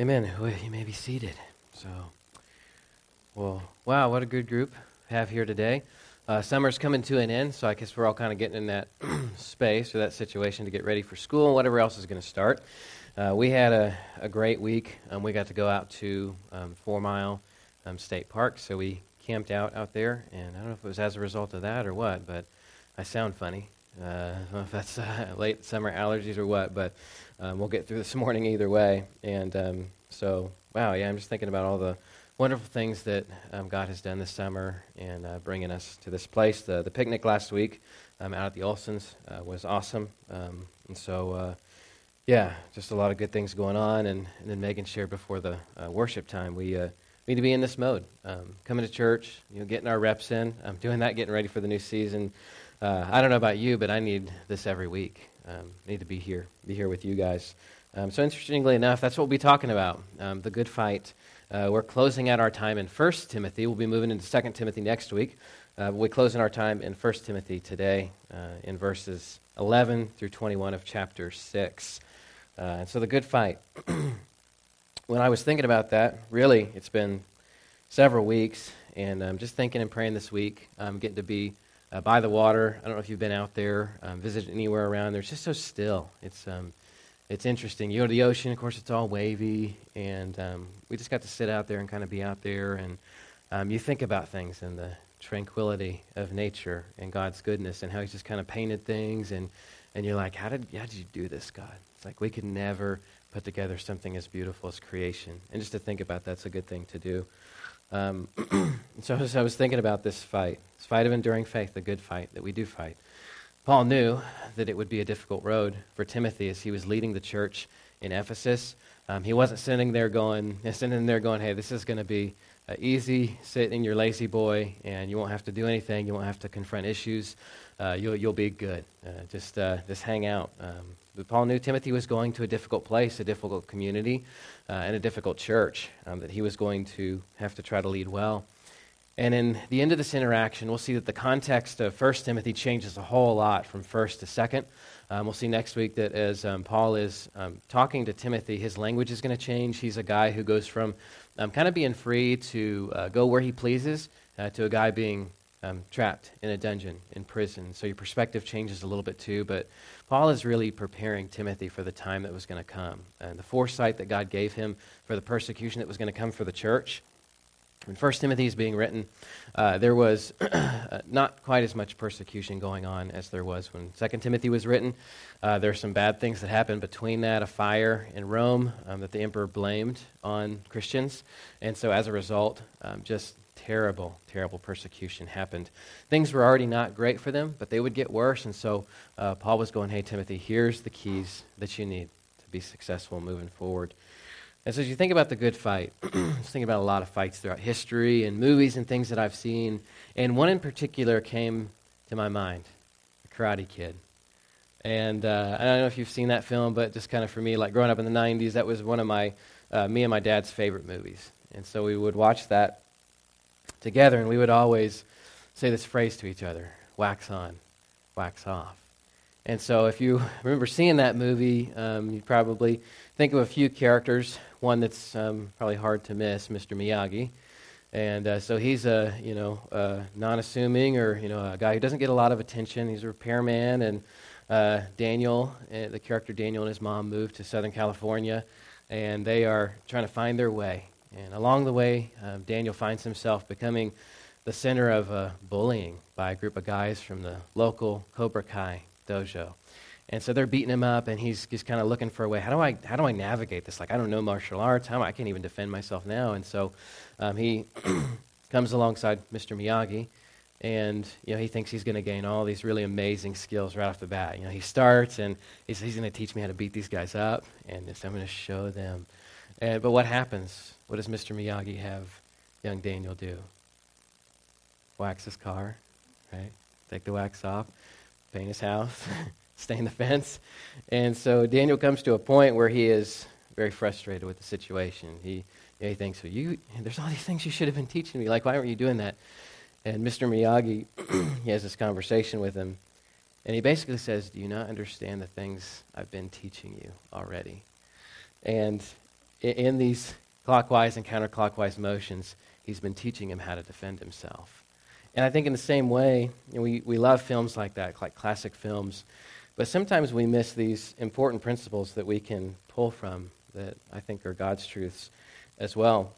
Amen. You may be seated. So, well, wow, what a good group have here today. Uh, summer's coming to an end, so I guess we're all kind of getting in that space or that situation to get ready for school and whatever else is going to start. Uh, we had a, a great week. Um, we got to go out to um, Four Mile um, State Park, so we camped out out there, and I don't know if it was as a result of that or what, but I sound funny. Uh, I don't know if that's uh, late summer allergies or what, but um, we'll get through this morning either way. And um, so, wow, yeah, I'm just thinking about all the wonderful things that um, God has done this summer and uh, bringing us to this place. The, the picnic last week um, out at the Olsons uh, was awesome. Um, and so, uh, yeah, just a lot of good things going on. And, and then Megan shared before the uh, worship time, we, we need to be in this mode. Um, coming to church, you know, getting our reps in. Doing that, getting ready for the new season. Uh, I don't know about you, but I need this every week. Um, need to be here, be here with you guys. Um, so interestingly enough, that's what we'll be talking about, um, the good fight. Uh, we're closing out our time in 1 Timothy. We'll be moving into 2 Timothy next week. Uh, we're closing our time in 1 Timothy today uh, in verses 11 through 21 of chapter 6. Uh, and so the good fight. when I was thinking about that, really, it's been several weeks, and I'm just thinking and praying this week. I'm getting to be uh, by the water. I don't know if you've been out there, um, visited anywhere around there. It's just so still. It's um, it's interesting. You go to the ocean, of course, it's all wavy, and um, we just got to sit out there and kind of be out there, and um, you think about things and the tranquility of nature and God's goodness and how He's just kind of painted things, and and you're like, how did how did you do this, God? It's like we could never put together something as beautiful as creation, and just to think about that's a good thing to do. Um, so as I was thinking about this fight, this fight of enduring faith, the good fight that we do fight, Paul knew that it would be a difficult road for Timothy as he was leading the church in Ephesus. Um, he wasn't sitting there going, sitting there going, hey, this is going to be uh, easy. Sit in your lazy boy, and you won't have to do anything. You won't have to confront issues. Uh, you'll, you'll be good. Uh, just, uh, just hang out. Um, but Paul knew Timothy was going to a difficult place, a difficult community, uh, and a difficult church um, that he was going to have to try to lead well. And in the end of this interaction, we'll see that the context of 1 Timothy changes a whole lot from 1st to 2nd. Um, we'll see next week that as um, Paul is um, talking to Timothy, his language is going to change. He's a guy who goes from um, kind of being free to uh, go where he pleases uh, to a guy being um, trapped in a dungeon, in prison. So your perspective changes a little bit too. But Paul is really preparing Timothy for the time that was going to come and the foresight that God gave him for the persecution that was going to come for the church. When First Timothy is being written, uh, there was not quite as much persecution going on as there was when Second Timothy was written. Uh, there are some bad things that happened between that, a fire in Rome um, that the emperor blamed on Christians, and so as a result, um, just terrible, terrible persecution happened. Things were already not great for them, but they would get worse, and so uh, Paul was going, "Hey Timothy, here's the keys that you need to be successful moving forward." And so as you think about the good fight, I was thinking about a lot of fights throughout history and movies and things that I've seen. And one in particular came to my mind, The Karate Kid. And uh, I don't know if you've seen that film, but just kind of for me, like growing up in the 90s, that was one of my, uh, me and my dad's favorite movies. And so we would watch that together, and we would always say this phrase to each other wax on, wax off. And so if you remember seeing that movie, um, you probably think of a few characters. One that's um, probably hard to miss, Mr. Miyagi. And uh, so he's a you know uh, non-assuming or you know a guy who doesn't get a lot of attention. He's a repairman, and uh, Daniel, uh, the character Daniel and his mom moved to Southern California, and they are trying to find their way. And along the way, um, Daniel finds himself becoming the center of uh, bullying by a group of guys from the local Cobra Kai dojo. And so they're beating him up, and he's just kind of looking for a way. How do I how do I navigate this? Like I don't know martial arts. How I can't even defend myself now. And so um, he comes alongside Mr. Miyagi, and you know he thinks he's going to gain all these really amazing skills right off the bat. You know he starts and he's, he's going to teach me how to beat these guys up, and I'm going to show them. And, but what happens? What does Mr. Miyagi have young Daniel do? Wax his car, right? Take the wax off, paint his house. stain the fence. And so Daniel comes to a point where he is very frustrated with the situation. He, you know, he thinks, well, you, there's all these things you should have been teaching me. Like, why weren't you doing that? And Mr. Miyagi, he has this conversation with him. And he basically says, Do you not understand the things I've been teaching you already? And in these clockwise and counterclockwise motions, he's been teaching him how to defend himself. And I think in the same way, you know, we, we love films like that, like classic films, but sometimes we miss these important principles that we can pull from that I think are God's truths as well.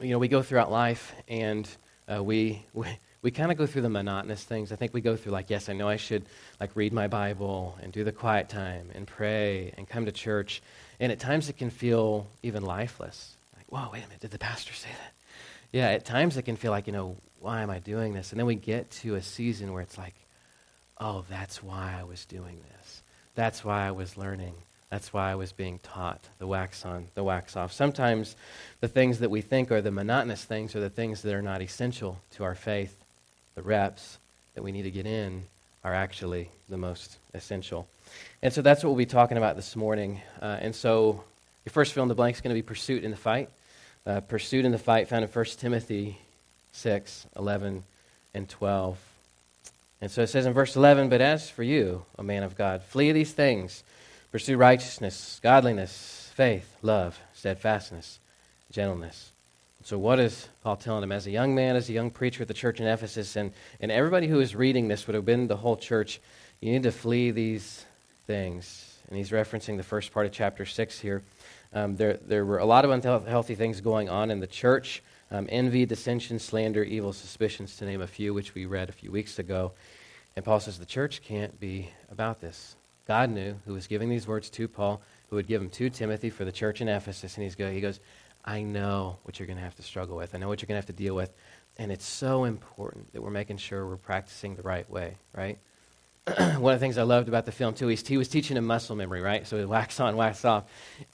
You know, we go throughout life and uh, we, we, we kind of go through the monotonous things. I think we go through like, yes, I know I should like read my Bible and do the quiet time and pray and come to church. And at times it can feel even lifeless. Like, whoa, wait a minute, did the pastor say that? Yeah, at times it can feel like, you know, why am I doing this? And then we get to a season where it's like, oh, that's why I was doing this. That's why I was learning. That's why I was being taught the wax on, the wax off. Sometimes the things that we think are the monotonous things are the things that are not essential to our faith. The reps that we need to get in are actually the most essential. And so that's what we'll be talking about this morning. Uh, and so your first fill in the blank is going to be Pursuit in the Fight. Uh, pursuit in the Fight found in 1 Timothy 6, 11, and 12. And so it says in verse 11, But as for you, O man of God, flee these things Pursue righteousness, godliness, faith, love, steadfastness, gentleness. So, what is Paul telling him? As a young man, as a young preacher at the church in Ephesus, and, and everybody who is reading this would have been the whole church, you need to flee these things. And he's referencing the first part of chapter 6 here. Um, there, there were a lot of unhealthy things going on in the church um, envy, dissension, slander, evil suspicions, to name a few, which we read a few weeks ago. And Paul says the church can't be about this. God knew who was giving these words to Paul, who would give them to Timothy for the church in Ephesus. And he's go, he goes, I know what you're going to have to struggle with. I know what you're going to have to deal with. And it's so important that we're making sure we're practicing the right way, right? One of the things I loved about the film, too, he was teaching him muscle memory, right? So he wax on, wax off.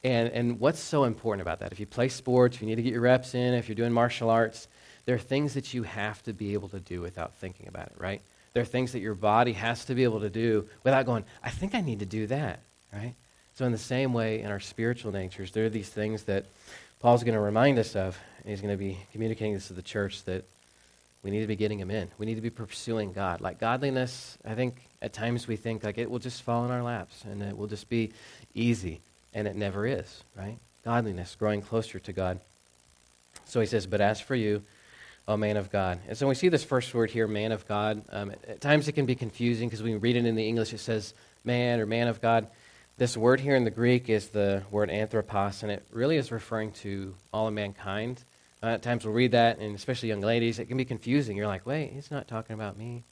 And, and what's so important about that? If you play sports, you need to get your reps in, if you're doing martial arts, there are things that you have to be able to do without thinking about it, right? There are things that your body has to be able to do without going, I think I need to do that, right? So, in the same way, in our spiritual natures, there are these things that Paul's going to remind us of, and he's going to be communicating this to the church that we need to be getting them in. We need to be pursuing God. Like godliness, I think at times we think like it will just fall in our laps and it will just be easy, and it never is, right? Godliness, growing closer to God. So he says, But as for you, O man of God. And so we see this first word here, man of God, um, at times it can be confusing because we read it in the English, it says man or man of God. This word here in the Greek is the word anthropos, and it really is referring to all of mankind. Uh, at times we'll read that, and especially young ladies, it can be confusing. You're like, wait, he's not talking about me.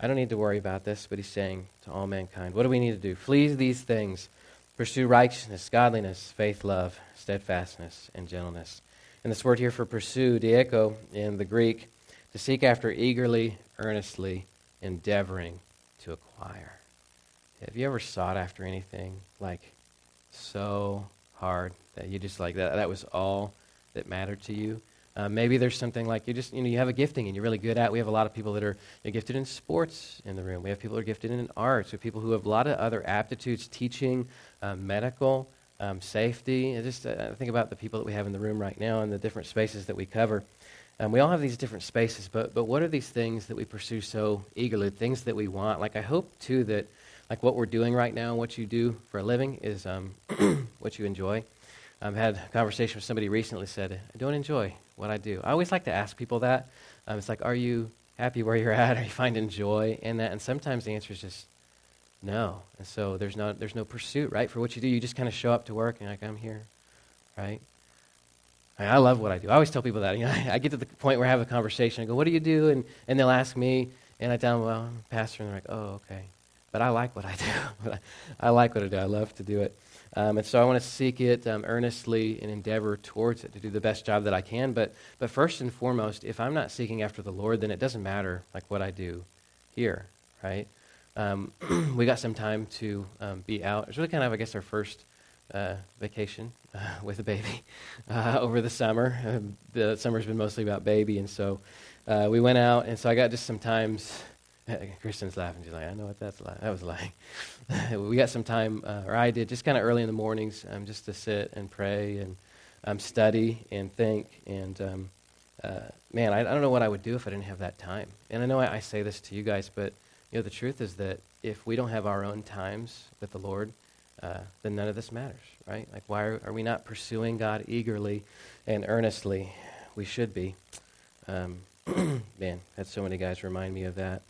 I don't need to worry about this, but he's saying to all mankind, what do we need to do? Flee these things. Pursue righteousness, godliness, faith, love, steadfastness, and gentleness. And this word here for pursue, dieko, in the Greek, to seek after eagerly, earnestly, endeavoring to acquire. Have you ever sought after anything like so hard that you just like that? That was all that mattered to you. Uh, maybe there's something like you just you know you have a gifting and you're really good at. We have a lot of people that are gifted in sports in the room. We have people who are gifted in arts. We have people who have a lot of other aptitudes, teaching, uh, medical um, safety. I just uh, think about the people that we have in the room right now and the different spaces that we cover. Um, we all have these different spaces, but, but what are these things that we pursue so eagerly, things that we want? Like, I hope, too, that like what we're doing right now, and what you do for a living, is um, what you enjoy. I've had a conversation with somebody recently said, I don't enjoy what I do. I always like to ask people that. Um, it's like, are you happy where you're at? Are you finding joy in that? And sometimes the answer is just no. And so there's no, there's no pursuit, right, for what you do. You just kind of show up to work and like, I'm here, right? I love what I do. I always tell people that. You know, I get to the point where I have a conversation. I go, what do you do? And, and they'll ask me, and I tell them, well, I'm a pastor. And they're like, oh, okay. But I like what I do. I like what I do. I love to do it. Um, and so I want to seek it um, earnestly and endeavor towards it to do the best job that I can. But, but first and foremost, if I'm not seeking after the Lord, then it doesn't matter like what I do here, right? um, we got some time to um, be out. It's really kind of, I guess, our first uh, vacation uh, with a baby uh, over the summer. Um, the summer's been mostly about baby, and so uh, we went out, and so I got just some times. Kristen's laughing. She's like, I know what that's like. That was like. we got some time, uh, or I did, just kind of early in the mornings, um, just to sit and pray and um, study and think. And um, uh, man, I, I, don't know what I would do if I didn't have that time. And I know I, I say this to you guys, but you know, the truth is that if we don't have our own times with the Lord, uh, then none of this matters, right? Like, why are, are, we not pursuing God eagerly and earnestly? We should be. Um, man, had so many guys remind me of that.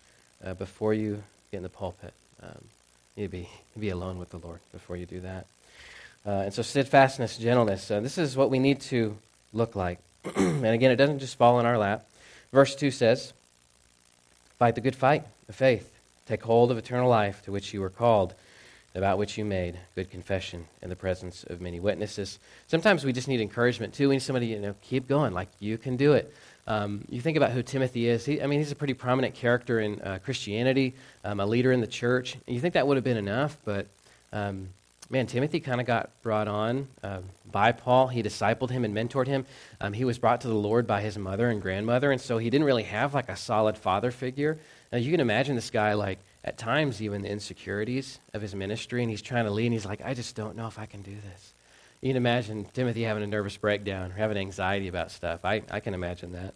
Uh, before you get in the pulpit, um, you be be alone with the Lord before you do that. Uh, and so, steadfastness, gentleness. Uh, this is what we need to look like. and again, it doesn't just fall in our lap. Verse 2 says, Fight the good fight of faith. Take hold of eternal life to which you were called, about which you made good confession in the presence of many witnesses. Sometimes we just need encouragement too. We need somebody, you know, keep going, like you can do it. Um, you think about who Timothy is. He, I mean, he's a pretty prominent character in uh, Christianity, um, a leader in the church. And you think that would have been enough, but um, man, Timothy kind of got brought on uh, by Paul. He discipled him and mentored him. Um, he was brought to the Lord by his mother and grandmother, and so he didn't really have like a solid father figure. Now, you can imagine this guy, like, at times, even the insecurities of his ministry, and he's trying to lead, and he's like, I just don't know if I can do this. You can imagine Timothy having a nervous breakdown or having anxiety about stuff. I, I can imagine that.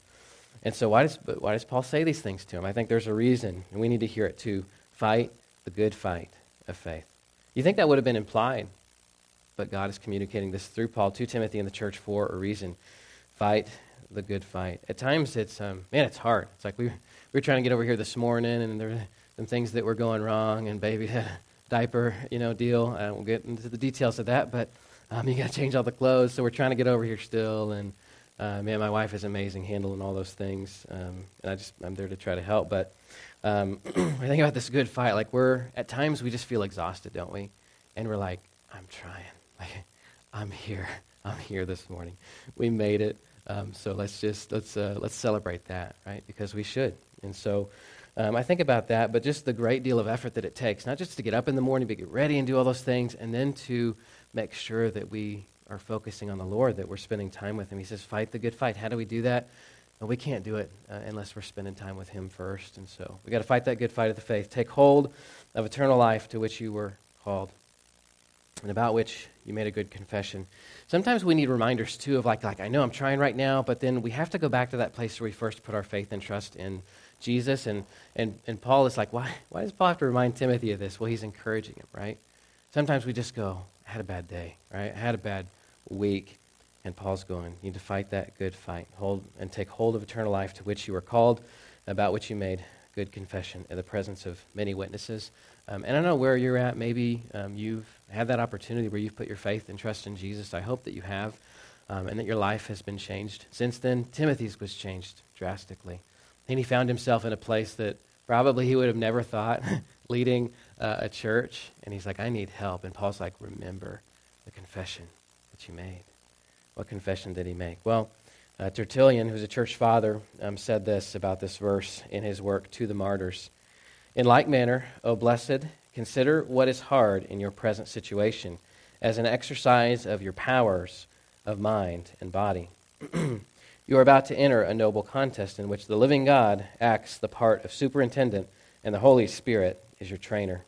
And so, why does, why does Paul say these things to him? I think there's a reason, and we need to hear it too. Fight the good fight of faith. You think that would have been implied, but God is communicating this through Paul to Timothy and the church for a reason. Fight the good fight. At times, it's um, man, it's hard. It's like we, we were trying to get over here this morning, and there were some things that were going wrong, and baby had a diaper, you know, deal. I won't get into the details of that, but um, you got to change all the clothes. So we're trying to get over here still, and uh, man, my wife is amazing handling all those things, um, and I just I'm there to try to help, but um, I think about this good fight. Like we're at times we just feel exhausted, don't we? And we're like, I'm trying. Like, I'm here. I'm here this morning. We made it. Um, so let's just let's uh, let's celebrate that, right? Because we should. And so um, I think about that, but just the great deal of effort that it takes, not just to get up in the morning, but get ready and do all those things, and then to make sure that we are focusing on the Lord, that we're spending time with Him. He says, "Fight the good fight." How do we do that? But we can't do it uh, unless we're spending time with Him first. And so we've got to fight that good fight of the faith. Take hold of eternal life to which you were called and about which you made a good confession. Sometimes we need reminders, too, of like, like, I know I'm trying right now, but then we have to go back to that place where we first put our faith and trust in Jesus. And, and, and Paul is like, why, why does Paul have to remind Timothy of this? Well, he's encouraging him, right? Sometimes we just go, I had a bad day, right? I had a bad week. And Paul's going, you need to fight that good fight. Hold and take hold of eternal life to which you were called, about which you made good confession in the presence of many witnesses. Um, and I don't know where you're at. Maybe um, you've had that opportunity where you've put your faith and trust in Jesus. I hope that you have, um, and that your life has been changed. Since then, Timothy's was changed drastically. And he found himself in a place that probably he would have never thought, leading uh, a church. And he's like, I need help. And Paul's like, remember the confession that you made. What confession did he make? Well, uh, Tertullian, who's a church father, um, said this about this verse in his work, To the Martyrs. In like manner, O blessed, consider what is hard in your present situation as an exercise of your powers of mind and body. you are about to enter a noble contest in which the living God acts the part of superintendent and the Holy Spirit is your trainer.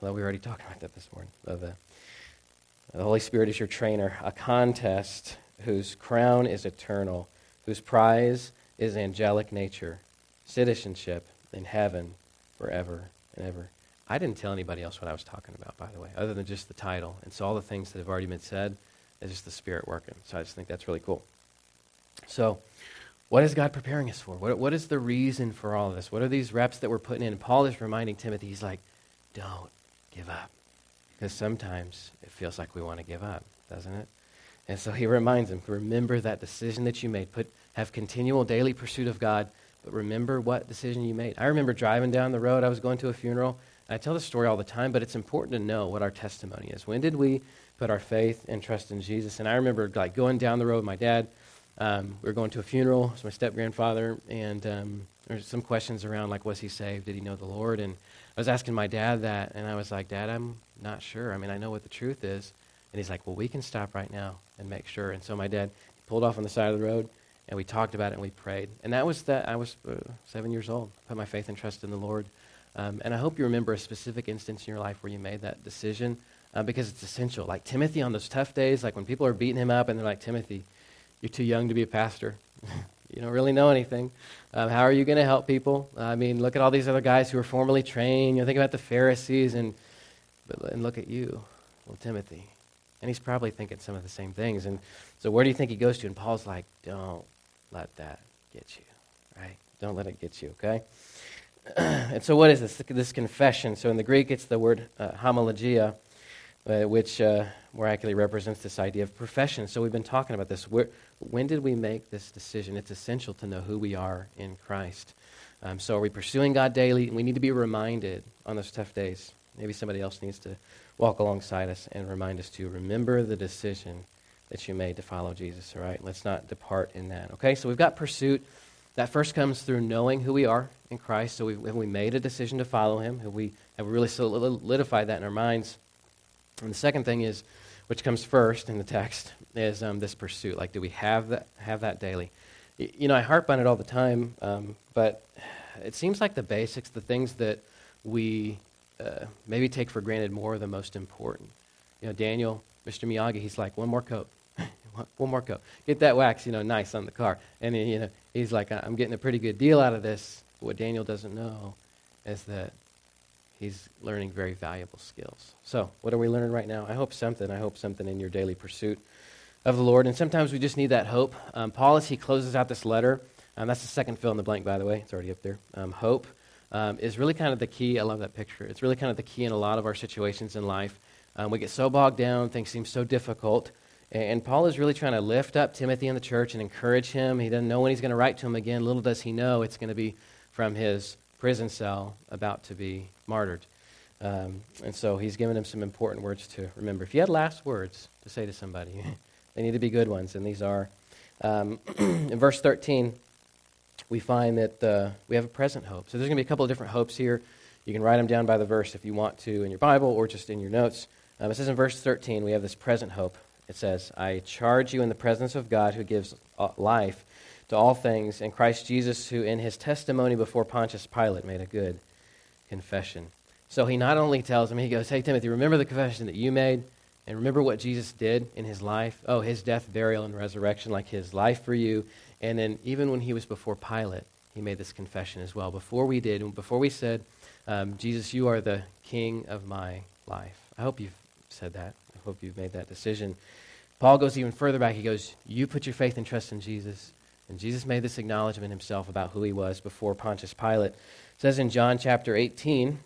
Well, we already talked about that this morning. The, the Holy Spirit is your trainer, a contest whose crown is eternal, whose prize is angelic nature, citizenship in heaven forever and ever. I didn't tell anybody else what I was talking about, by the way, other than just the title. And so all the things that have already been said is just the Spirit working. So I just think that's really cool. So, what is God preparing us for? What, what is the reason for all of this? What are these reps that we're putting in? And Paul is reminding Timothy, he's like, don't give up. Because sometimes it feels like we want to give up, doesn't it? And so he reminds him, remember that decision that you made. Put, have continual daily pursuit of God, but remember what decision you made. I remember driving down the road. I was going to a funeral. I tell this story all the time, but it's important to know what our testimony is. When did we put our faith and trust in Jesus? And I remember like going down the road my dad. Um, we were going to a funeral. It was my step grandfather, and um, there's some questions around like, was he saved? Did he know the Lord? And I was asking my dad that, and I was like, Dad, I'm not sure. I mean, I know what the truth is. And he's like, Well, we can stop right now and make sure. And so my dad pulled off on the side of the road, and we talked about it and we prayed. And that was that. I was uh, seven years old. Put my faith and trust in the Lord. Um, and I hope you remember a specific instance in your life where you made that decision uh, because it's essential. Like Timothy on those tough days, like when people are beating him up and they're like, Timothy, you're too young to be a pastor. you don't really know anything. Um, how are you going to help people? I mean, look at all these other guys who are formally trained. You know, think about the Pharisees and, and look at you. Well, Timothy. And he's probably thinking some of the same things. And so, where do you think he goes to? And Paul's like, don't let that get you, right? Don't let it get you, okay? and so, what is this? This confession. So, in the Greek, it's the word uh, homologia, uh, which uh, more accurately represents this idea of profession. So, we've been talking about this. Where, when did we make this decision? It's essential to know who we are in Christ. Um, so, are we pursuing God daily? We need to be reminded on those tough days. Maybe somebody else needs to walk alongside us and remind us to remember the decision that you made to follow Jesus, all right? Let's not depart in that, okay? So, we've got pursuit. That first comes through knowing who we are in Christ. So, have we made a decision to follow Him? Have we, have we really solidified that in our minds? And the second thing is, which comes first in the text, is um, this pursuit. Like, do we have that, have that daily? You know, I harp on it all the time, um, but it seems like the basics, the things that we uh, maybe take for granted more are the most important. You know, Daniel, Mr. Miyagi, he's like, one more coat. one more coat. Get that wax, you know, nice on the car. And, you know, he's like, I'm getting a pretty good deal out of this. But what Daniel doesn't know is that he's learning very valuable skills. So, what are we learning right now? I hope something. I hope something in your daily pursuit of the Lord. And sometimes we just need that hope. Um, Paul, as he closes out this letter, um, that's the second fill in the blank, by the way. It's already up there. Um, hope um, is really kind of the key. I love that picture. It's really kind of the key in a lot of our situations in life. Um, we get so bogged down, things seem so difficult. And, and Paul is really trying to lift up Timothy in the church and encourage him. He doesn't know when he's going to write to him again. Little does he know it's going to be from his prison cell about to be martyred. Um, and so he's given him some important words to remember. If you had last words to say to somebody, they need to be good ones, and these are. Um, in verse 13, we find that uh, we have a present hope. So there's going to be a couple of different hopes here. You can write them down by the verse if you want to in your Bible or just in your notes. Um, it says in verse 13, we have this present hope. It says, I charge you in the presence of God who gives uh, life to all things, and Christ Jesus, who in his testimony before Pontius Pilate made a good confession. So he not only tells him, he goes, Hey, Timothy, remember the confession that you made, and remember what Jesus did in his life? Oh, his death, burial, and resurrection, like his life for you. And then even when he was before Pilate, he made this confession as well. Before we did, before we said, um, Jesus, you are the king of my life. I hope you've said that. I hope you've made that decision. Paul goes even further back. He goes, You put your faith and trust in Jesus. And Jesus made this acknowledgement himself about who he was before Pontius Pilate. It says in John chapter 18,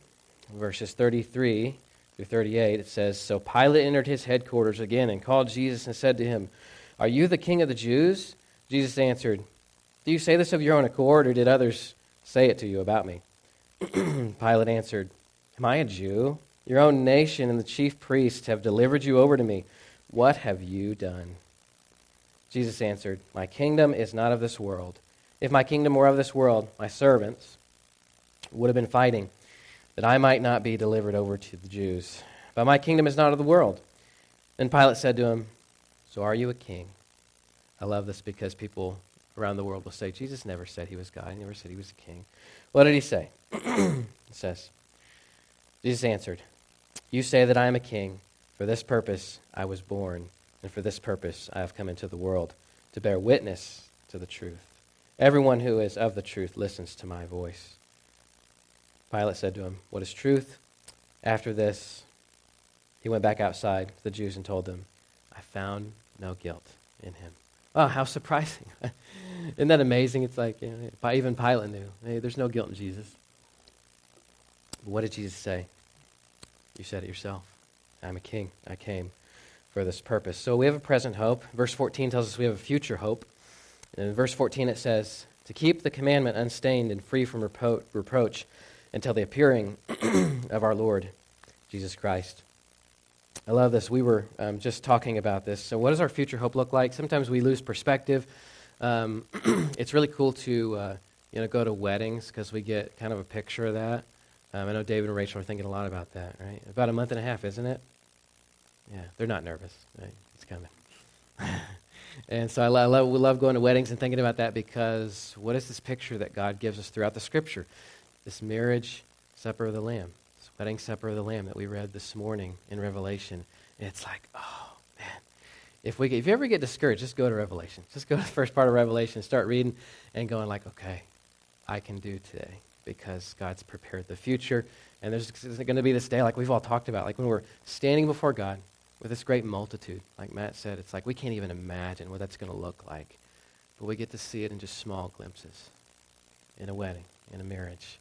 verses 33 through 38, it says So Pilate entered his headquarters again and called Jesus and said to him, Are you the king of the Jews? Jesus answered, Do you say this of your own accord, or did others say it to you about me? Pilate answered, Am I a Jew? Your own nation and the chief priests have delivered you over to me. What have you done? Jesus answered, My kingdom is not of this world. If my kingdom were of this world, my servants would have been fighting, that I might not be delivered over to the Jews. But my kingdom is not of the world. Then Pilate said to him, So are you a king? I love this because people around the world will say, Jesus never said he was God. He never said he was a king. What did he say? it says, Jesus answered, You say that I am a king. For this purpose I was born and for this purpose I have come into the world, to bear witness to the truth. Everyone who is of the truth listens to my voice. Pilate said to him, What is truth? After this, he went back outside to the Jews and told them, I found no guilt in him. Oh, how surprising. Isn't that amazing? It's like, you know, even Pilate knew, hey, there's no guilt in Jesus. What did Jesus say? You said it yourself. I'm a king. I came for this purpose. So we have a present hope. Verse 14 tells us we have a future hope. And in verse 14 it says, To keep the commandment unstained and free from repro- reproach until the appearing of our Lord Jesus Christ. I love this. We were um, just talking about this. So, what does our future hope look like? Sometimes we lose perspective. Um, it's really cool to uh, you know go to weddings because we get kind of a picture of that. Um, I know David and Rachel are thinking a lot about that. Right? About a month and a half, isn't it? Yeah, they're not nervous. Right? It's coming. and so I, lo- I love, we love going to weddings and thinking about that because what is this picture that God gives us throughout the Scripture? This marriage supper of the Lamb, this wedding supper of the Lamb that we read this morning in Revelation. It's like, oh man, if we if you ever get discouraged, just go to Revelation. Just go to the first part of Revelation, start reading, and going like, okay, I can do today because God's prepared the future. And there's going to be this day, like we've all talked about, like when we're standing before God, with this great multitude. Like Matt said, it's like we can't even imagine what that's going to look like. But we get to see it in just small glimpses in a wedding, in a marriage.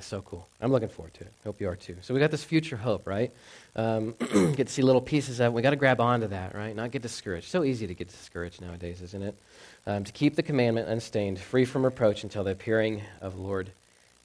It's so cool. I'm looking forward to it. Hope you are too. So we got this future hope, right? Um, get to see little pieces of it. We got to grab onto that, right? Not get discouraged. So easy to get discouraged nowadays, isn't it? Um, to keep the commandment unstained, free from reproach until the appearing of Lord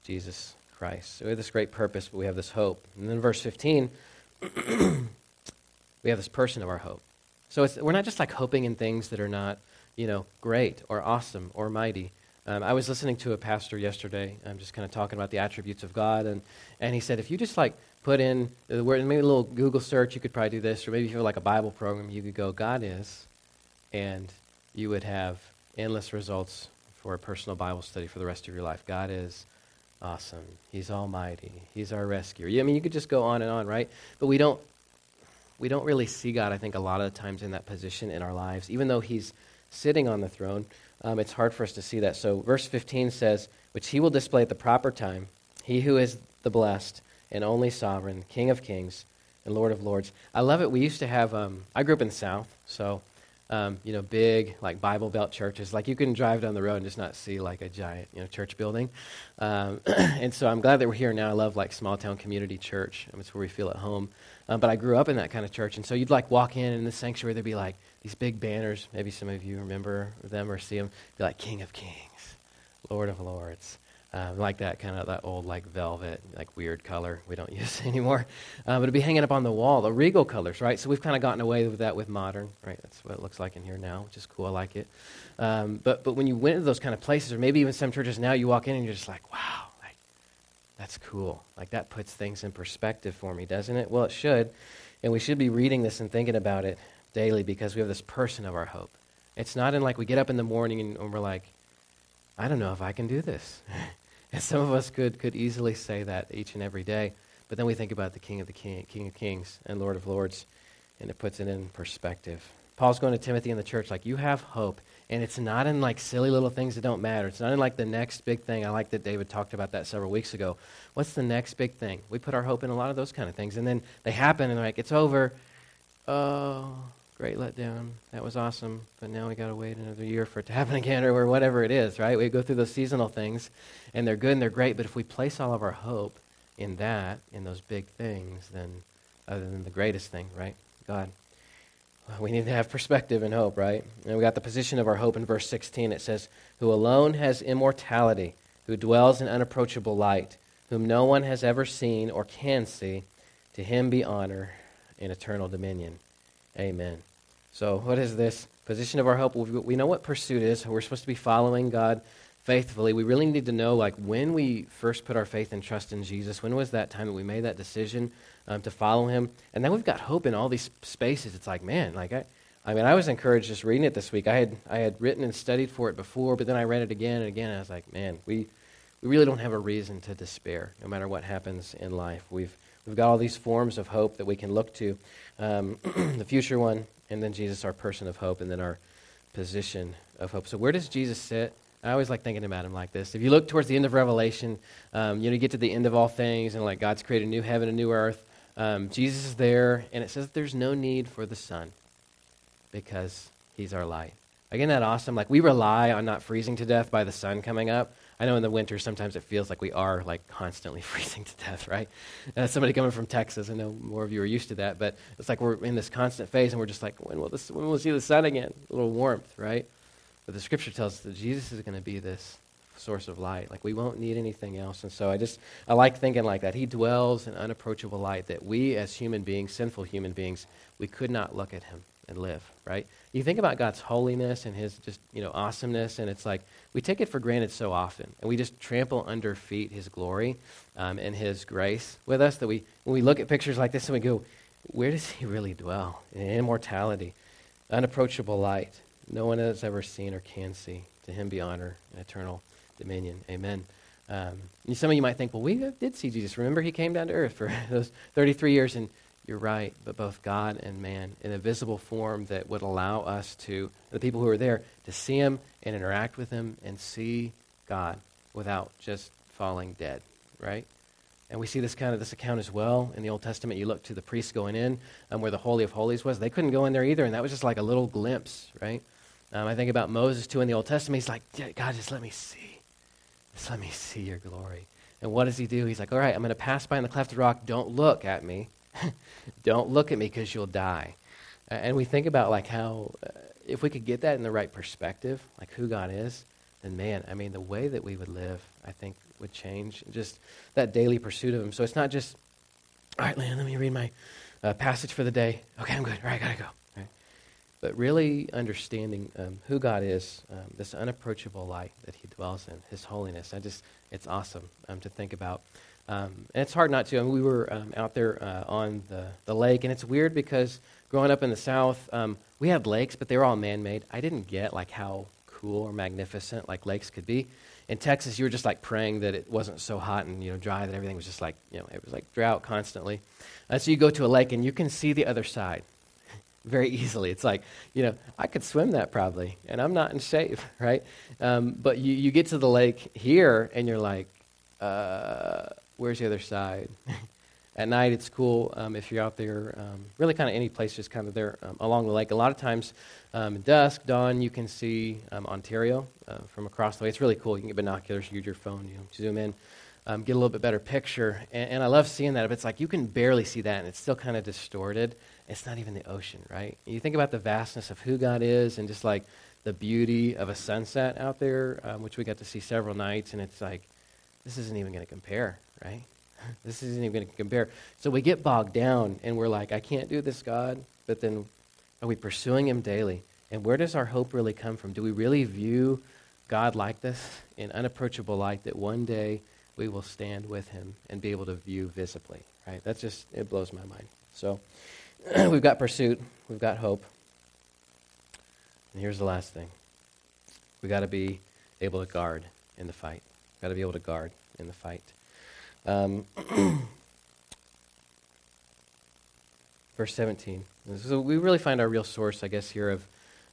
Jesus Christ. So we have this great purpose, but we have this hope. And then verse 15, we have this person of our hope. So we're not just like hoping in things that are not, you know, great or awesome or mighty. Um, I was listening to a pastor yesterday. I'm just kind of talking about the attributes of God, and, and he said if you just like put in the word, maybe a little Google search, you could probably do this, or maybe if you have like a Bible program, you could go God is, and you would have endless results for a personal Bible study for the rest of your life. God is awesome. He's almighty. He's our rescuer. I mean, you could just go on and on, right? But we don't we don't really see God, I think, a lot of the times in that position in our lives. Even though He's sitting on the throne, um, it's hard for us to see that. So, verse 15 says, Which He will display at the proper time, He who is the blessed and only sovereign, King of kings and Lord of lords. I love it. We used to have, um, I grew up in the South, so. Um, you know, big like Bible Belt churches. Like you can drive down the road and just not see like a giant, you know, church building. Um, and so I'm glad that we're here now. I love like small town community church. It's where we feel at home. Um, but I grew up in that kind of church. And so you'd like walk in in the sanctuary, there'd be like these big banners. Maybe some of you remember them or see them. Be like King of Kings, Lord of Lords. Um, like that kind of that old like velvet like weird color we don't use anymore um, but it'd be hanging up on the wall the regal colors right so we've kind of gotten away with that with modern right that's what it looks like in here now which is cool i like it um, but but when you went to those kind of places or maybe even some churches now you walk in and you're just like wow that's cool. Like that puts things in perspective for me, doesn't it? Well, it should. And we should be reading this and thinking about it daily because we have this person of our hope. It's not in like we get up in the morning and, and we're like, I don't know if I can do this. and some of us could, could easily say that each and every day. But then we think about the King of the King, King of Kings and Lord of Lords, and it puts it in perspective. Paul's going to Timothy in the church like, you have hope and it's not in like silly little things that don't matter. It's not in like the next big thing. I like that David talked about that several weeks ago. What's the next big thing? We put our hope in a lot of those kind of things. And then they happen and they're like, it's over. Oh, great letdown. That was awesome. But now we got to wait another year for it to happen again or whatever it is, right? We go through those seasonal things and they're good and they're great. But if we place all of our hope in that, in those big things, then other than the greatest thing, right? God we need to have perspective and hope, right? And we got the position of our hope in verse 16. It says, Who alone has immortality, who dwells in unapproachable light, whom no one has ever seen or can see, to him be honor and eternal dominion. Amen. So, what is this position of our hope? We know what pursuit is. We're supposed to be following God faithfully. We really need to know, like, when we first put our faith and trust in Jesus. When was that time that we made that decision? um, to follow him. And then we've got hope in all these spaces. It's like, man, like I, I mean, I was encouraged just reading it this week. I had I had written and studied for it before, but then I read it again and again. And I was like, man, we we really don't have a reason to despair, no matter what happens in life. We've we've got all these forms of hope that we can look to, um, the future one, and then Jesus, our person of hope, and then our position of hope. So where does Jesus sit? I always like thinking about him like this. If you look towards the end of Revelation, um, you know, you get to the end of all things, and like God's created a new heaven, a new earth. Um, Jesus is there, and it says there's no need for the sun because he's our light. Again, that awesome? Like, we rely on not freezing to death by the sun coming up. I know in the winter sometimes it feels like we are like constantly freezing to death, right? As somebody coming from Texas, I know more of you are used to that, but it's like we're in this constant phase and we're just like, when will, this, when will we see the sun again? A little warmth, right? But the scripture tells us that Jesus is going to be this source of light. Like we won't need anything else. And so I just I like thinking like that. He dwells in unapproachable light that we as human beings, sinful human beings, we could not look at him and live, right? You think about God's holiness and his just, you know, awesomeness and it's like we take it for granted so often and we just trample under feet his glory um, and his grace with us that we when we look at pictures like this and we go, where does he really dwell? In immortality, unapproachable light. No one has ever seen or can see. To him be honor and eternal dominion. Amen. Um, some of you might think, well, we did see Jesus. Remember, he came down to earth for those 33 years, and you're right, but both God and man in a visible form that would allow us to, the people who are there, to see him and interact with him and see God without just falling dead, right? And we see this kind of this account as well in the Old Testament. You look to the priests going in um, where the Holy of Holies was. They couldn't go in there either, and that was just like a little glimpse, right? Um, I think about Moses too in the Old Testament. He's like, God, just let me see. Just let me see your glory. And what does he do? He's like, all right, I'm going to pass by in the cleft of the rock. Don't look at me. Don't look at me because you'll die. And we think about like how, uh, if we could get that in the right perspective, like who God is, then man, I mean, the way that we would live, I think, would change. Just that daily pursuit of Him. So it's not just, all right, Lan, let me read my uh, passage for the day. Okay, I'm good. All right, I gotta go. But really understanding um, who God is, um, this unapproachable light that He dwells in, His holiness. I just, it's awesome um, to think about. Um, and it's hard not to. I mean, we were um, out there uh, on the, the lake, and it's weird because growing up in the South, um, we had lakes, but they were all man made. I didn't get like how cool or magnificent like lakes could be. In Texas, you were just like praying that it wasn't so hot and you know dry that everything was just like you know it was like drought constantly. Uh, so you go to a lake and you can see the other side very easily. It's like you know I could swim that probably, and I'm not in shape, right? Um, but you you get to the lake here and you're like. Uh, where's the other side? At night, it's cool um, if you're out there, um, really kind of any place just kind of there um, along the lake. A lot of times, um, dusk, dawn, you can see um, Ontario uh, from across the way. It's really cool. You can get binoculars, use your phone, you know, zoom in, um, get a little bit better picture. And, and, I love seeing that. But it's like you can barely see that, and it's still kind of distorted. It's not even the ocean, right? You think about the vastness of who God is and just like the beauty of a sunset out there, which we got to see several nights, and it's like, this isn't even going to compare right? This isn't even going to compare. So we get bogged down and we're like, I can't do this, God. But then are we pursuing Him daily? And where does our hope really come from? Do we really view God like this in unapproachable light that one day we will stand with Him and be able to view visibly? Right? That's just, it blows my mind. So we've got pursuit, we've got hope. And here's the last thing we got to be able to guard in the fight. Got to be able to guard in the fight. Um, verse 17. So we really find our real source, I guess, here of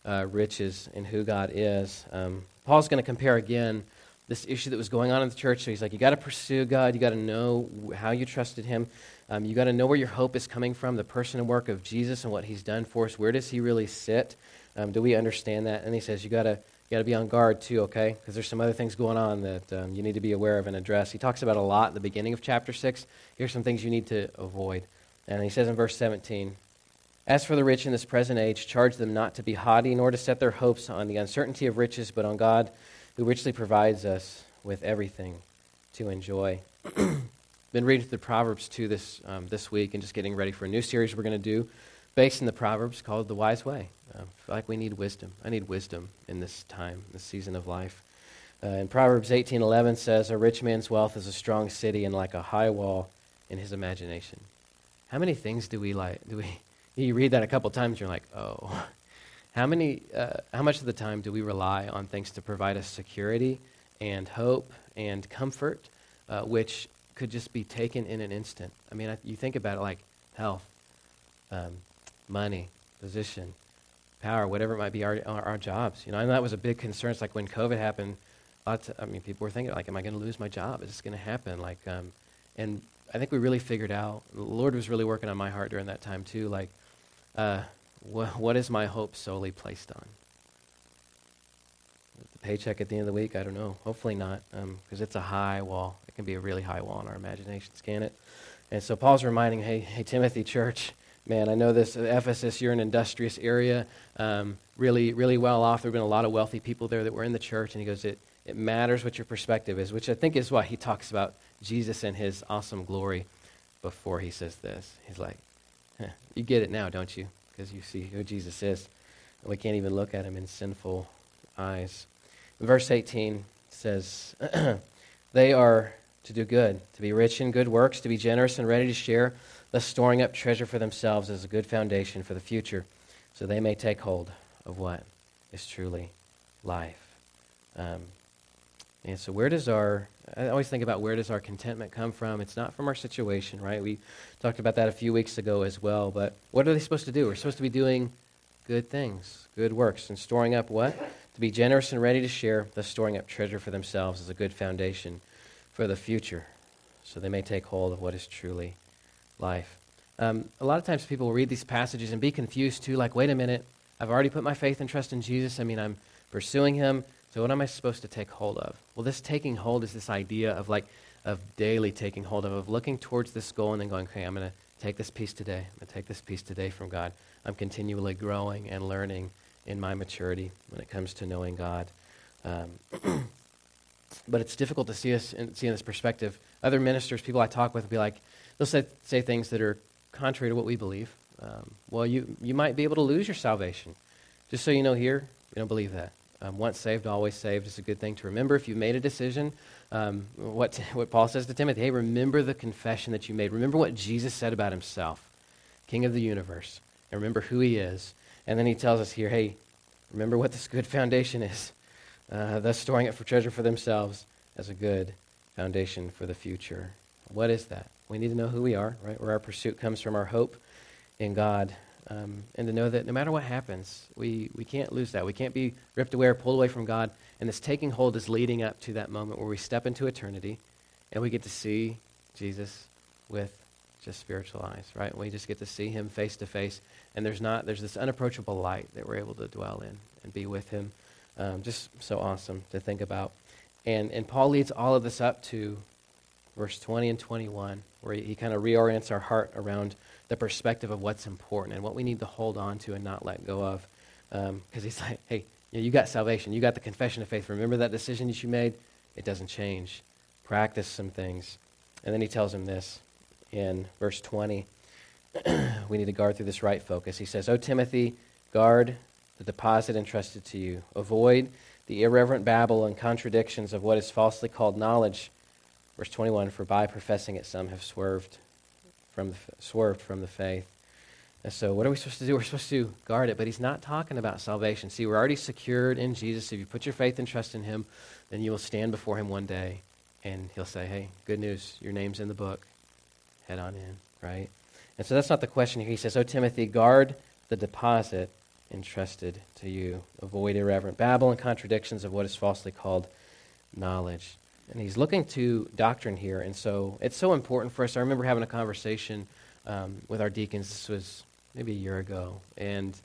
uh, riches and who God is. Um, Paul's going to compare again this issue that was going on in the church. So he's like, you got to pursue God. You got to know how you trusted Him. Um, you got to know where your hope is coming from, the person and work of Jesus and what He's done for us. Where does He really sit? Um, do we understand that? And he says, you got to got to be on guard too, okay? Because there's some other things going on that um, you need to be aware of and address. He talks about a lot in the beginning of chapter 6. Here's some things you need to avoid. And he says in verse 17 As for the rich in this present age, charge them not to be haughty, nor to set their hopes on the uncertainty of riches, but on God, who richly provides us with everything to enjoy. Been reading through the Proverbs too this, um, this week and just getting ready for a new series we're going to do based in the Proverbs called The Wise Way. I feel like we need wisdom. I need wisdom in this time, this season of life. Uh, and Proverbs 18:11 says, "A rich man's wealth is a strong city, and like a high wall in his imagination." How many things do we like? Do we? You read that a couple times, you're like, "Oh." How many? Uh, how much of the time do we rely on things to provide us security and hope and comfort, uh, which could just be taken in an instant? I mean, I, you think about it like health, um, money, position, power, whatever it might be, our, our, jobs. You know, and that was a big concern. It's like when COVID happened, lots of, I mean, people were thinking, like, am I going to lose my job? Is this going to happen? Like, um, and I think we really figured out, the Lord was really working on my heart during that time, too. Like, uh, wh- what is my hope solely placed on? The paycheck at the end of the week? I don't know. Hopefully not, because um, it's a high wall. It can be a really high wall in our imaginations, can it? And so Paul's reminding, hey, hey, Timothy, church, man, I know this, Ephesus, you're an industrious area, um, really, really well off. There have been a lot of wealthy people there that were in the church. And he goes, it, it matters what your perspective is, which I think is why he talks about Jesus and his awesome glory before he says this. He's like, huh, you get it now, don't you? Because you see who Jesus is. And we can't even look at him in sinful eyes. Verse 18 says, They are to do good, to be rich in good works, to be generous and ready to share thus storing up treasure for themselves as a good foundation for the future, so they may take hold of what is truly life. Um, and so, where does our, I always think about where does our contentment come from? It's not from our situation, right? We talked about that a few weeks ago as well. But what are they supposed to do? We're supposed to be doing good things, good works, and storing up what? To be generous and ready to share, thus storing up treasure for themselves as a good foundation for the future. so they may take hold of what is truly life. Um, a lot of times people will read these passages and be confused too, like, wait a minute, I've already put my faith and trust in Jesus. I mean, I'm pursuing him. So what am I supposed to take hold of? Well, this taking hold is this idea of like, of daily taking hold of, of looking towards this goal and then going, okay, I'm going to take this piece today. I'm going to take this piece today from God. I'm continually growing and learning in my maturity when it comes to knowing God. Um, but it's difficult to see us in, see in this perspective. Other ministers, people I talk with, will be like, they'll say, say things that are contrary to what we believe. Um, well, you, you might be able to lose your salvation. Just so you know here, we don't believe that. Um, once saved, always saved is a good thing to remember. If you've made a decision, um, what, what Paul says to Timothy, hey, remember the confession that you made. Remember what Jesus said about himself, King of the universe, and remember who he is. And then he tells us here, hey, remember what this good foundation is, uh, thus storing it for treasure for themselves as a good foundation for the future. What is that? We need to know who we are, right? Where our pursuit comes from, our hope in God, um, and to know that no matter what happens, we, we can't lose that. We can't be ripped away or pulled away from God. And this taking hold is leading up to that moment where we step into eternity and we get to see Jesus with just spiritual eyes, right? We just get to see him face to face. And there's not, there's this unapproachable light that we're able to dwell in and be with him. Um, just so awesome to think about. And, and Paul leads all of this up to verse 20 and 21, where he, kind of reorients our heart around the perspective of what's important and what we need to hold on to and not let go of. Because um, he's like, hey, you, know, you got salvation. You got the confession of faith. Remember that decision that you made? It doesn't change. Practice some things. And then he tells him this in verse 20. we need to guard through this right focus. He says, O Timothy, guard the deposit entrusted to you. Avoid the irreverent babble and contradictions of what is falsely called knowledge. Verse 21 For by professing it, some have swerved from the, swerved from the faith. And so, what are we supposed to do? We're supposed to guard it, but he's not talking about salvation. See, we're already secured in Jesus. If you put your faith and trust in him, then you will stand before him one day, and he'll say, Hey, good news, your name's in the book. Head on in, right? And so, that's not the question here. He says, Oh, Timothy, guard the deposit entrusted to you. Avoid irreverent babble and contradictions of what is falsely called knowledge. And he's looking to doctrine here. And so it's so important for us. I remember having a conversation um, with our deacons. This was maybe a year ago. And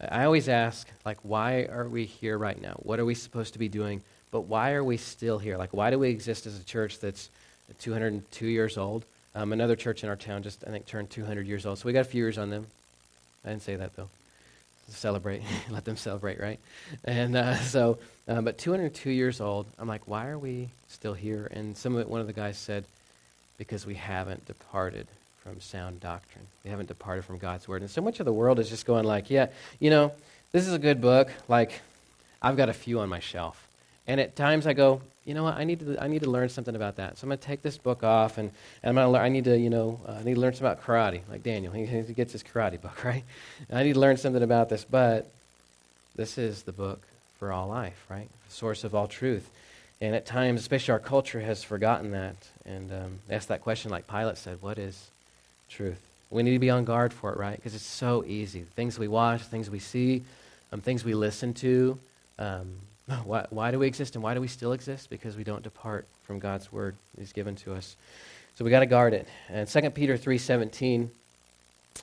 I always ask, like, why are we here right now? What are we supposed to be doing? But why are we still here? Like, why do we exist as a church that's 202 years old? Um, another church in our town just, I think, turned 200 years old. So we got a few years on them. I didn't say that, though celebrate, let them celebrate, right? And uh, so, uh, but 202 years old, I'm like, why are we still here? And some of it, one of the guys said, because we haven't departed from sound doctrine. We haven't departed from God's word. And so much of the world is just going like, yeah, you know, this is a good book. Like, I've got a few on my shelf. And at times I go, you know what, I need to, I need to learn something about that. So I'm going to take this book off, and, and I'm to learn, I need to, you know, uh, I need to learn something about karate, like Daniel. He, he gets his karate book, right? And I need to learn something about this, but this is the book for all life, right? source of all truth. And at times, especially our culture has forgotten that and um, asked that question like Pilate said, what is truth? We need to be on guard for it, right? Because it's so easy. Things we watch, things we see, um, things we listen to, um, why, why do we exist and why do we still exist? Because we don't depart from God's word He's given to us. So we got to guard it. And 2 Peter 3.17,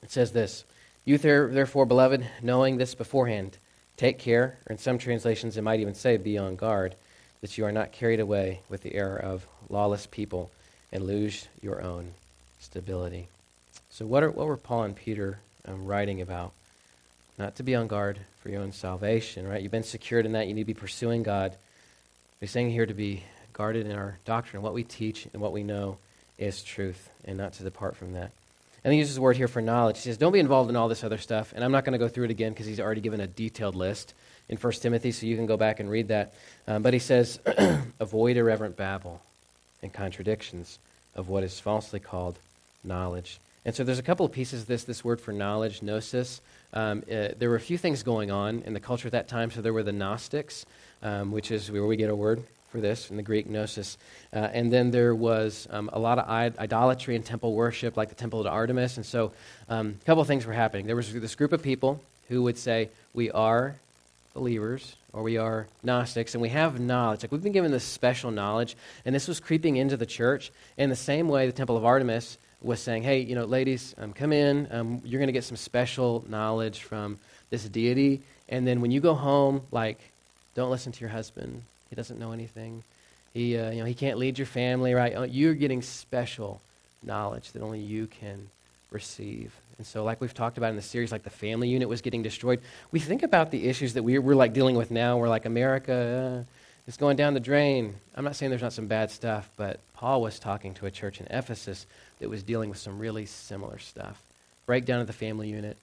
it says this, You therefore, beloved, knowing this beforehand, take care, or in some translations it might even say, be on guard, that you are not carried away with the error of lawless people and lose your own stability. So what, are, what were Paul and Peter um, writing about? Not to be on guard for your own salvation, right? You've been secured in that. You need to be pursuing God. We're saying here to be guarded in our doctrine. What we teach and what we know is truth, and not to depart from that. And he uses the word here for knowledge. He says, Don't be involved in all this other stuff. And I'm not going to go through it again because he's already given a detailed list in 1 Timothy, so you can go back and read that. Um, but he says, Avoid irreverent babble and contradictions of what is falsely called knowledge. And so there's a couple of pieces of this, this word for knowledge, gnosis. Um, uh, there were a few things going on in the culture at that time. So there were the Gnostics, um, which is where we get a word for this in the Greek gnosis. Uh, and then there was um, a lot of idolatry and temple worship, like the temple of Artemis. And so um, a couple of things were happening. There was this group of people who would say, We are believers or we are Gnostics, and we have knowledge. Like we've been given this special knowledge, and this was creeping into the church in the same way the Temple of Artemis was saying, hey, you know, ladies, um, come in. Um, you're going to get some special knowledge from this deity. And then when you go home, like, don't listen to your husband. He doesn't know anything. He, uh, you know, he can't lead your family, right? Uh, you're getting special knowledge that only you can receive. And so, like we've talked about in the series, like the family unit was getting destroyed. We think about the issues that we're, we're like dealing with now. We're like, America uh, is going down the drain. I'm not saying there's not some bad stuff, but Paul was talking to a church in Ephesus that was dealing with some really similar stuff. Breakdown of the family unit.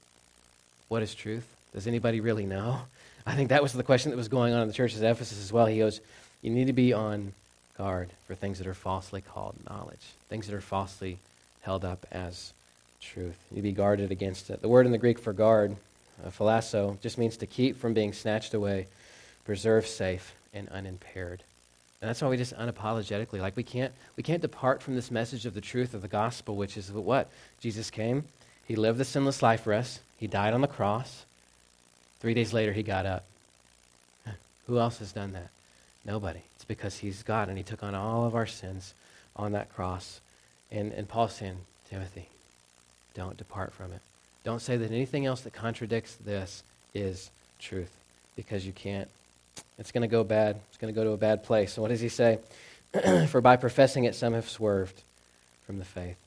What is truth? Does anybody really know? I think that was the question that was going on in the church of Ephesus as well. He goes, You need to be on guard for things that are falsely called knowledge, things that are falsely held up as truth. You need to be guarded against it. The word in the Greek for guard, uh, phylasso, just means to keep from being snatched away, preserve safe, and unimpaired. And that's why we just unapologetically, like we can't, we can't depart from this message of the truth of the gospel, which is what? Jesus came, he lived the sinless life for us, he died on the cross. Three days later, he got up. Who else has done that? Nobody. It's because he's God and he took on all of our sins on that cross. And, and Paul's saying, Timothy, don't depart from it. Don't say that anything else that contradicts this is truth because you can't it's going to go bad. It's going to go to a bad place. So, what does he say? For by professing it, some have swerved from the faith.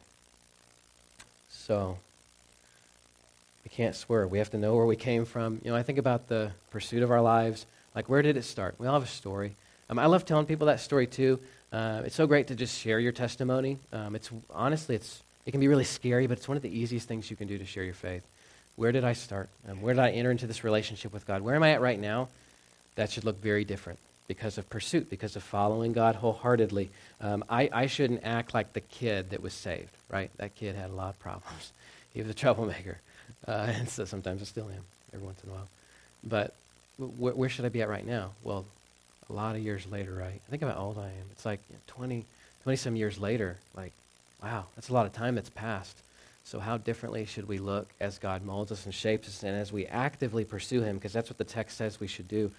So, we can't swerve. We have to know where we came from. You know, I think about the pursuit of our lives. Like, where did it start? We all have a story. Um, I love telling people that story too. Uh, it's so great to just share your testimony. Um, it's honestly, it's it can be really scary, but it's one of the easiest things you can do to share your faith. Where did I start? Um, where did I enter into this relationship with God? Where am I at right now? that should look very different because of pursuit, because of following God wholeheartedly. Um, I, I shouldn't act like the kid that was saved, right? That kid had a lot of problems. He was a troublemaker. Uh, and so sometimes I still am, every once in a while. But wh- where should I be at right now? Well, a lot of years later, right? Think about how old I am. It's like 20, 20 some years later. Like, wow, that's a lot of time that's passed. So, how differently should we look as God molds us and shapes us and as we actively pursue Him? Because that's what the text says we should do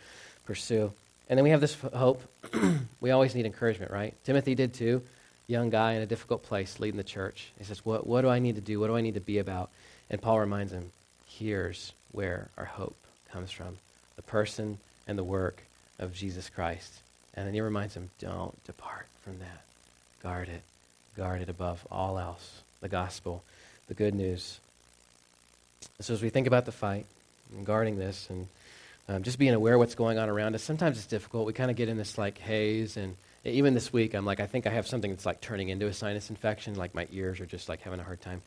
pursue. And then we have this hope. we always need encouragement, right? Timothy did too. Young guy in a difficult place leading the church. He says, what, what do I need to do? What do I need to be about? And Paul reminds him, here's where our hope comes from the person and the work of Jesus Christ. And then he reminds him, don't depart from that. Guard it. Guard it above all else. The gospel, the good news. So as we think about the fight and guarding this and um, just being aware of what's going on around us. Sometimes it's difficult. We kind of get in this like haze, and even this week, I'm like, I think I have something that's like turning into a sinus infection. Like my ears are just like having a hard time.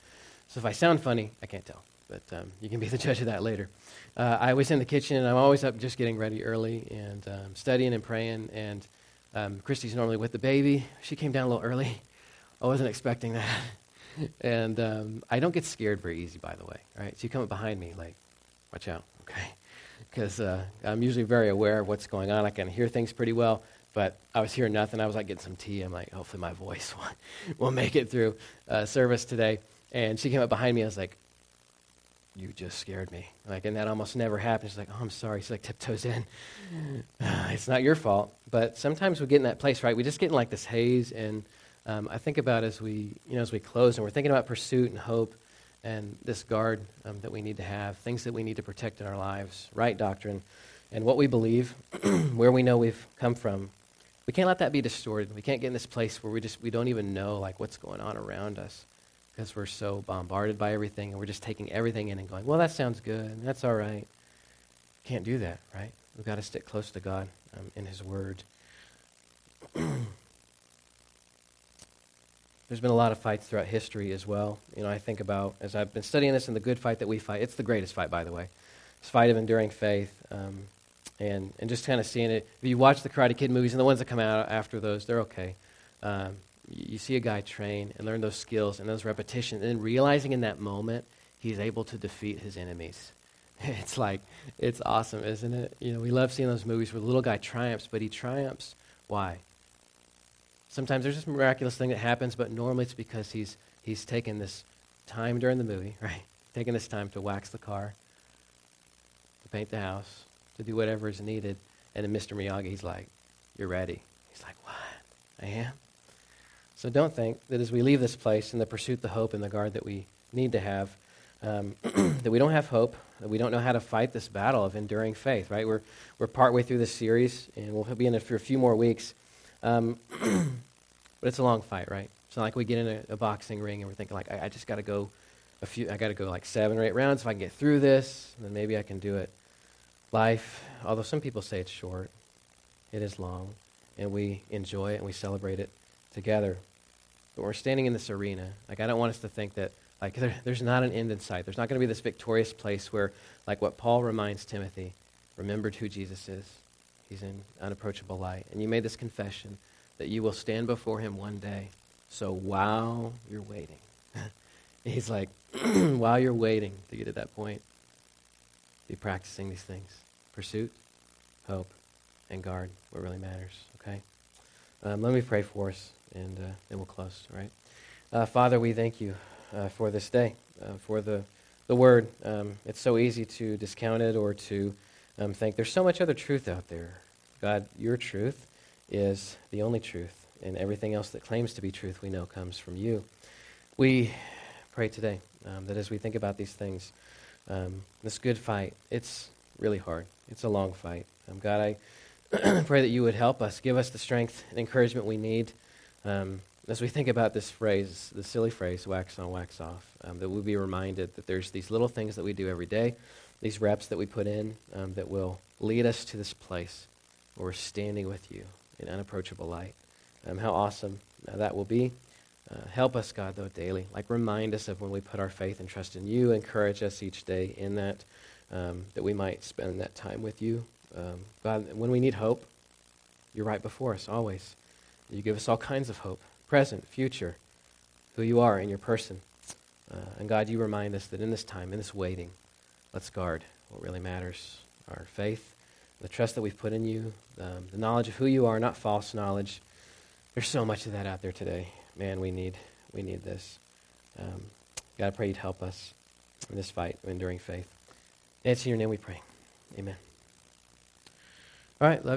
So if I sound funny, I can't tell, but um, you can be the judge of that later. Uh, I was in the kitchen, and I'm always up just getting ready early and um, studying and praying. And um, Christy's normally with the baby. She came down a little early. I wasn't expecting that. and um, I don't get scared very easy, by the way. Right? So you come up behind me, like, watch out, okay? because uh, I'm usually very aware of what's going on. I can hear things pretty well, but I was hearing nothing. I was like getting some tea. I'm like, hopefully my voice will, will make it through uh, service today. And she came up behind me. I was like, you just scared me. Like, and that almost never happens. She's like, oh, I'm sorry. She's like, tiptoes in. Uh, it's not your fault. But sometimes we get in that place, right? We just get in like this haze. And um, I think about as we, you know, as we close and we're thinking about pursuit and hope and this guard um, that we need to have, things that we need to protect in our lives, right doctrine, and what we believe, where we know we've come from. We can't let that be distorted. We can't get in this place where we just we don't even know like what's going on around us because we're so bombarded by everything and we're just taking everything in and going, well, that sounds good. That's all right. Can't do that, right? We've got to stick close to God um, in His Word. There's been a lot of fights throughout history as well. You know, I think about, as I've been studying this and the good fight that we fight, it's the greatest fight, by the way. It's a fight of enduring faith. Um, and, and just kind of seeing it. If you watch the Karate Kid movies and the ones that come out after those, they're okay. Um, you, see a guy train and learn those skills and those repetitions, and realizing in that moment he's able to defeat his enemies. It's like, it's awesome, isn't it? You know, we love seeing those movies where the little guy triumphs, but he triumphs. Why? Sometimes there's this miraculous thing that happens, but normally it's because he's, he's taken this time during the movie, right? Taking this time to wax the car, to paint the house, to do whatever is needed. And then Mr. Miyagi, he's like, You're ready. He's like, What? I am? So don't think that as we leave this place in the pursuit, the hope, and the guard that we need to have, um, that we don't have hope, that we don't know how to fight this battle of enduring faith, right? We're, we're partway through this series, and we'll be in it for a few more weeks. Um, but it's a long fight, right? It's not like we get in a, a boxing ring and we're thinking, like, I, I just got to go a few, I got to go like seven or eight rounds. If I can get through this, then maybe I can do it. Life, although some people say it's short, it is long, and we enjoy it and we celebrate it together. But we're standing in this arena. Like, I don't want us to think that, like, there, there's not an end in sight. There's not going to be this victorious place where, like what Paul reminds Timothy, remembered who Jesus is. He's in unapproachable light. And you made this confession that you will stand before him one day. So while you're waiting, he's like, while you're waiting to get to that point, be practicing these things pursuit, hope, and guard what really matters, okay? Um, let me pray for us, and uh, then we'll close, right? Uh, Father, we thank you uh, for this day, uh, for the, the word. Um, it's so easy to discount it or to um, think there's so much other truth out there. God, your truth is the only truth, and everything else that claims to be truth we know comes from you. We pray today um, that as we think about these things, um, this good fight, it's really hard. It's a long fight. Um, God, I pray that you would help us, give us the strength and encouragement we need um, as we think about this phrase, the silly phrase, wax on, wax off, um, that we'll be reminded that there's these little things that we do every day, these reps that we put in um, that will lead us to this place where we're standing with you in unapproachable light. Um, how awesome uh, that will be. Uh, help us, God, though, daily. Like, remind us of when we put our faith and trust in you. Encourage us each day in that, um, that we might spend that time with you. Um, God, when we need hope, you're right before us always. You give us all kinds of hope present, future, who you are in your person. Uh, and God, you remind us that in this time, in this waiting, let's guard what really matters our faith, the trust that we've put in you, um, the knowledge of who you are, not false knowledge. There's so much of that out there today. Man, we need, we need this. Um, God, I pray you'd help us in this fight of enduring faith. it's in your name we pray. Amen. All right, love